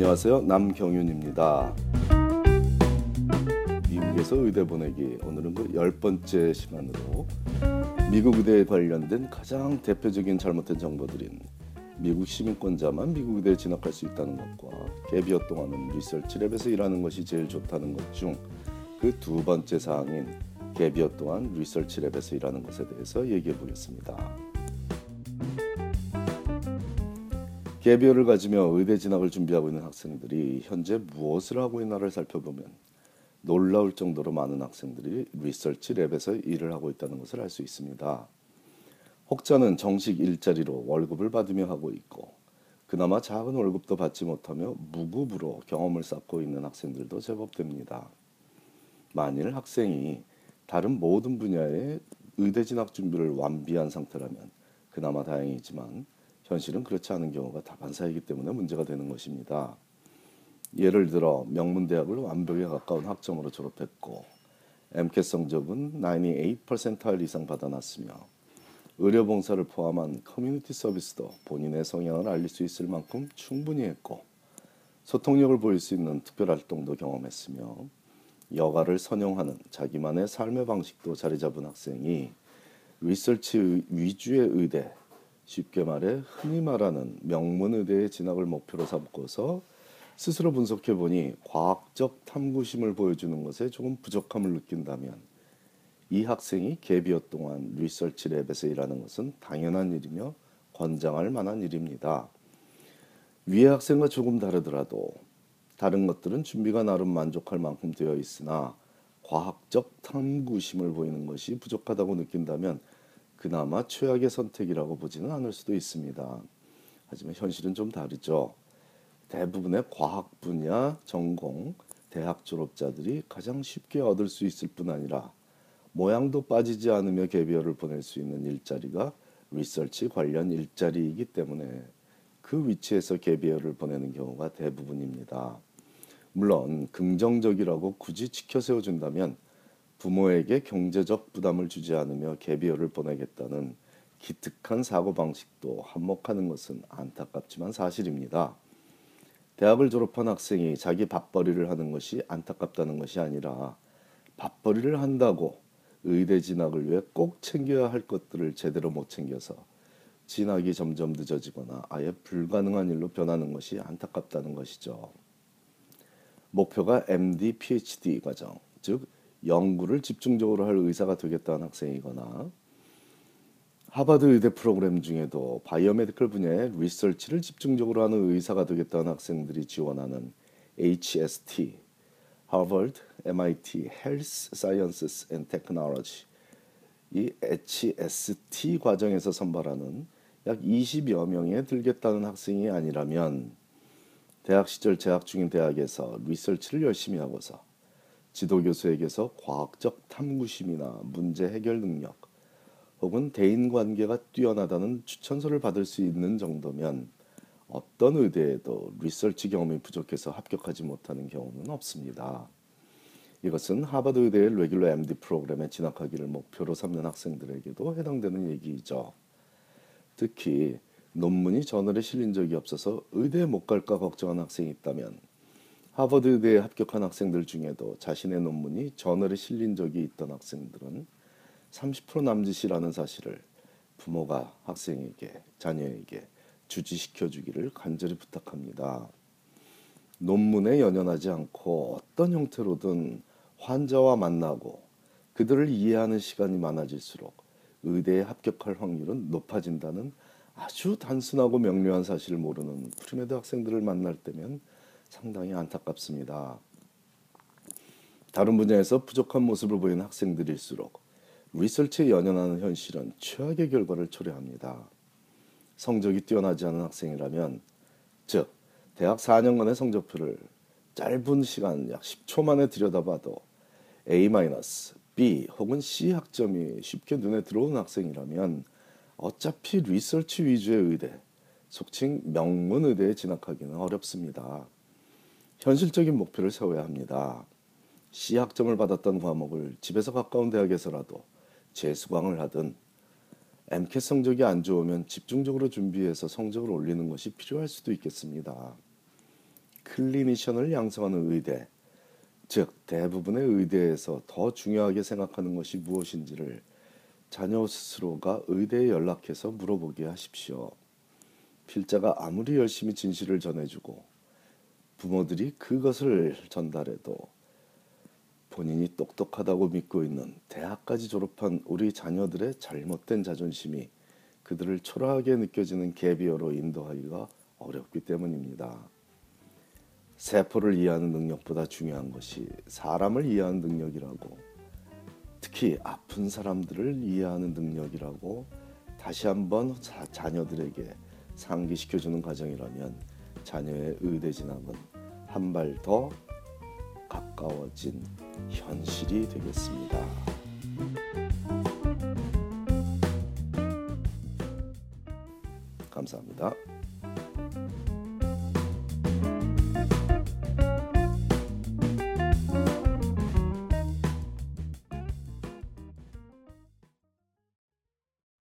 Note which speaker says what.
Speaker 1: 안녕하세요. 남경윤입니다. 미국에서 의대 보내기 오늘은 그 열 번째 시간으로 미국 의대에 관련된 가장 대표적인 잘못된 정보들인 미국 시민권자만 미국 의대에 진학할 수 있다는 것과 개비어 동안은 리서치 랩에서 일하는 것이 제일 좋다는 것 중 그 두 번째 사항인 개비어 동안 리서치 랩에서 일하는 것에 대해서 얘기해 보겠습니다. 개비어를 가지며 의대 진학을 준비하고 있는 학생들이 현재 무엇을 하고 있나를 살펴보면 놀라울 정도로 많은 학생들이 리서치 랩에서 일을 하고 있다는 것을 알 수 있습니다. 혹자는 정식 일자리로 월급을 받으며 하고 있고 그나마 작은 월급도 받지 못하며 무급으로 경험을 쌓고 있는 학생들도 제법 됩니다. 만일 학생이 다른 모든 분야의 의대 진학 준비를 완비한 상태라면 그나마 다행이지만 현실은 그렇지 않은 경우가 다반사이기 때문에 문제가 되는 것입니다. 예를 들어 명문대학을 완벽에 가까운 학점으로 졸업했고 MCAT 성적은 98% 이상 받아놨으며 의료봉사를 포함한 커뮤니티 서비스도 본인의 성향을 알릴 수 있을 만큼 충분히 했고 소통력을 보일 수 있는 특별활동도 경험했으며 여가를 선용하는 자기만의 삶의 방식도 자리 잡은 학생이 리서치 위주의 의대 쉽게 말해 흔히 말하는 명문의대의 진학을 목표로 삼고서 스스로 분석해 보니 과학적 탐구심을 보여주는 것에 조금 부족함을 느낀다면 이 학생이 개비어 동안 리서치 랩에서 일하는 것은 당연한 일이며 권장할 만한 일입니다. 위의 학생과 조금 다르더라도 다른 것들은 준비가 나름 만족할 만큼 되어 있으나 과학적 탐구심을 보이는 것이 부족하다고 느낀다면 그나마 최악의 선택이라고 보지는 않을 수도 있습니다. 하지만 현실은 좀 다르죠. 대부분의 과학 분야 전공 대학 졸업자들이 가장 쉽게 얻을 수 있을 뿐 아니라 모양도 빠지지 않으며 개비어를 보낼 수 있는 일자리가 리서치 관련 일자리이기 때문에 그 위치에서 개비어를 보내는 경우가 대부분입니다. 물론 긍정적이라고 굳이 지켜 세워준다면 부모에게 경제적 부담을 주지 않으며 개비어를 보내겠다는 기특한 사고방식도 한몫하는 것은 안타깝지만 사실입니다. 대학을 졸업한 학생이 자기 밥벌이를 하는 것이 안타깝다는 것이 아니라 밥벌이를 한다고 의대 진학을 위해 꼭 챙겨야 할 것들을 제대로 못 챙겨서 진학이 점점 늦어지거나 아예 불가능한 일로 변하는 것이 안타깝다는 것이죠. 목표가 MD, PhD 과정, 즉 연구를 집중적으로 할 의사가 되겠다는 학생이거나 하버드 의대 프로그램 중에도 biomedical 분야의 리서치를 집중적으로 하는 의사가 되겠다는 학생들이 지원하는 HST, Harvard, MIT, Health Sciences and Technology. 이 HST 과정에서 선발하는 약 20여 명에 들겠다는 학생이 아니라면 대학 시절 재학 중인 대학에서 리서치를 열심히 하고서 지도 교수에게서 과학적 탐구심이나 문제 해결 능력 혹은 대인 관계가 뛰어나다는 추천서를 받을 수 있는 정도면 어떤 의대에도 리서치 경험이 부족해서 합격하지 못하는 경우는 없습니다. 이것은 하버드 의대의 레귤러 MD 프로그램에 진학하기를 목표로 삼는 학생들에게도 해당되는 얘기이죠. 특히 논문이 저널에 실린 적이 없어서 의대에 못 갈까 걱정하는 학생이 있다면 하버드 의대에 합격한 학생들 중에도 자신의 논문이 저널에 실린 적이 있던 학생들은 30% 남짓이라는 사실을 부모가 학생에게 자녀에게 주지시켜 주기를 간절히 부탁합니다. 논문에 연연하지 않고 어떤 형태로든 환자와 만나고 그들을 이해하는 시간이 많아질수록 의대에 합격할 확률은 높아진다는 아주 단순하고 명료한 사실을 모르는 premed 학생들을 만날 때면 상당히 안타깝습니다. 다른 분야에서 부족한 모습을 보이는 학생들일수록 리서치에 연연하는 현실은 최악의 결과를 초래합니다. 성적이 뛰어나지 않은 학생이라면 즉 대학 4년간의 성적표를 짧은 시간 약 10초 만에 들여다봐도 A-, B 혹은 C 학점이 쉽게 눈에 들어오는 학생이라면 어차피 리서치 위주의 의대, 속칭 명문 의대에 진학하기는 어렵습니다. 현실적인 목표를 세워야 합니다. C학점을 받았던 과목을 집에서 가까운 대학에서라도 재수강을 하든 MCAT 성적이 안 좋으면 집중적으로 준비해서 성적을 올리는 것이 필요할 수도 있겠습니다. 클리니션을 양성하는 의대, 즉 대부분의 의대에서 더 중요하게 생각하는 것이 무엇인지를 자녀 스스로가 의대에 연락해서 물어보게 하십시오. 필자가 아무리 열심히 진실을 전해주고 부모들이 그것을 전달해도 본인이 똑똑하다고 믿고 있는 대학까지 졸업한 우리 자녀들의 잘못된 자존심이 그들을 초라하게 느껴지는 개비어로 인도하기가 어렵기 때문입니다. 세포를 이해하는 능력보다 중요한 것이 사람을 이해하는 능력이라고 특히 아픈 사람들을 이해하는 능력이라고 다시 한번 자, 자녀들에게 상기시켜주는 과정이라면 자녀의 의대 진학은 한 발 더 가까워진 현실이 되겠습니다. 감사합니다.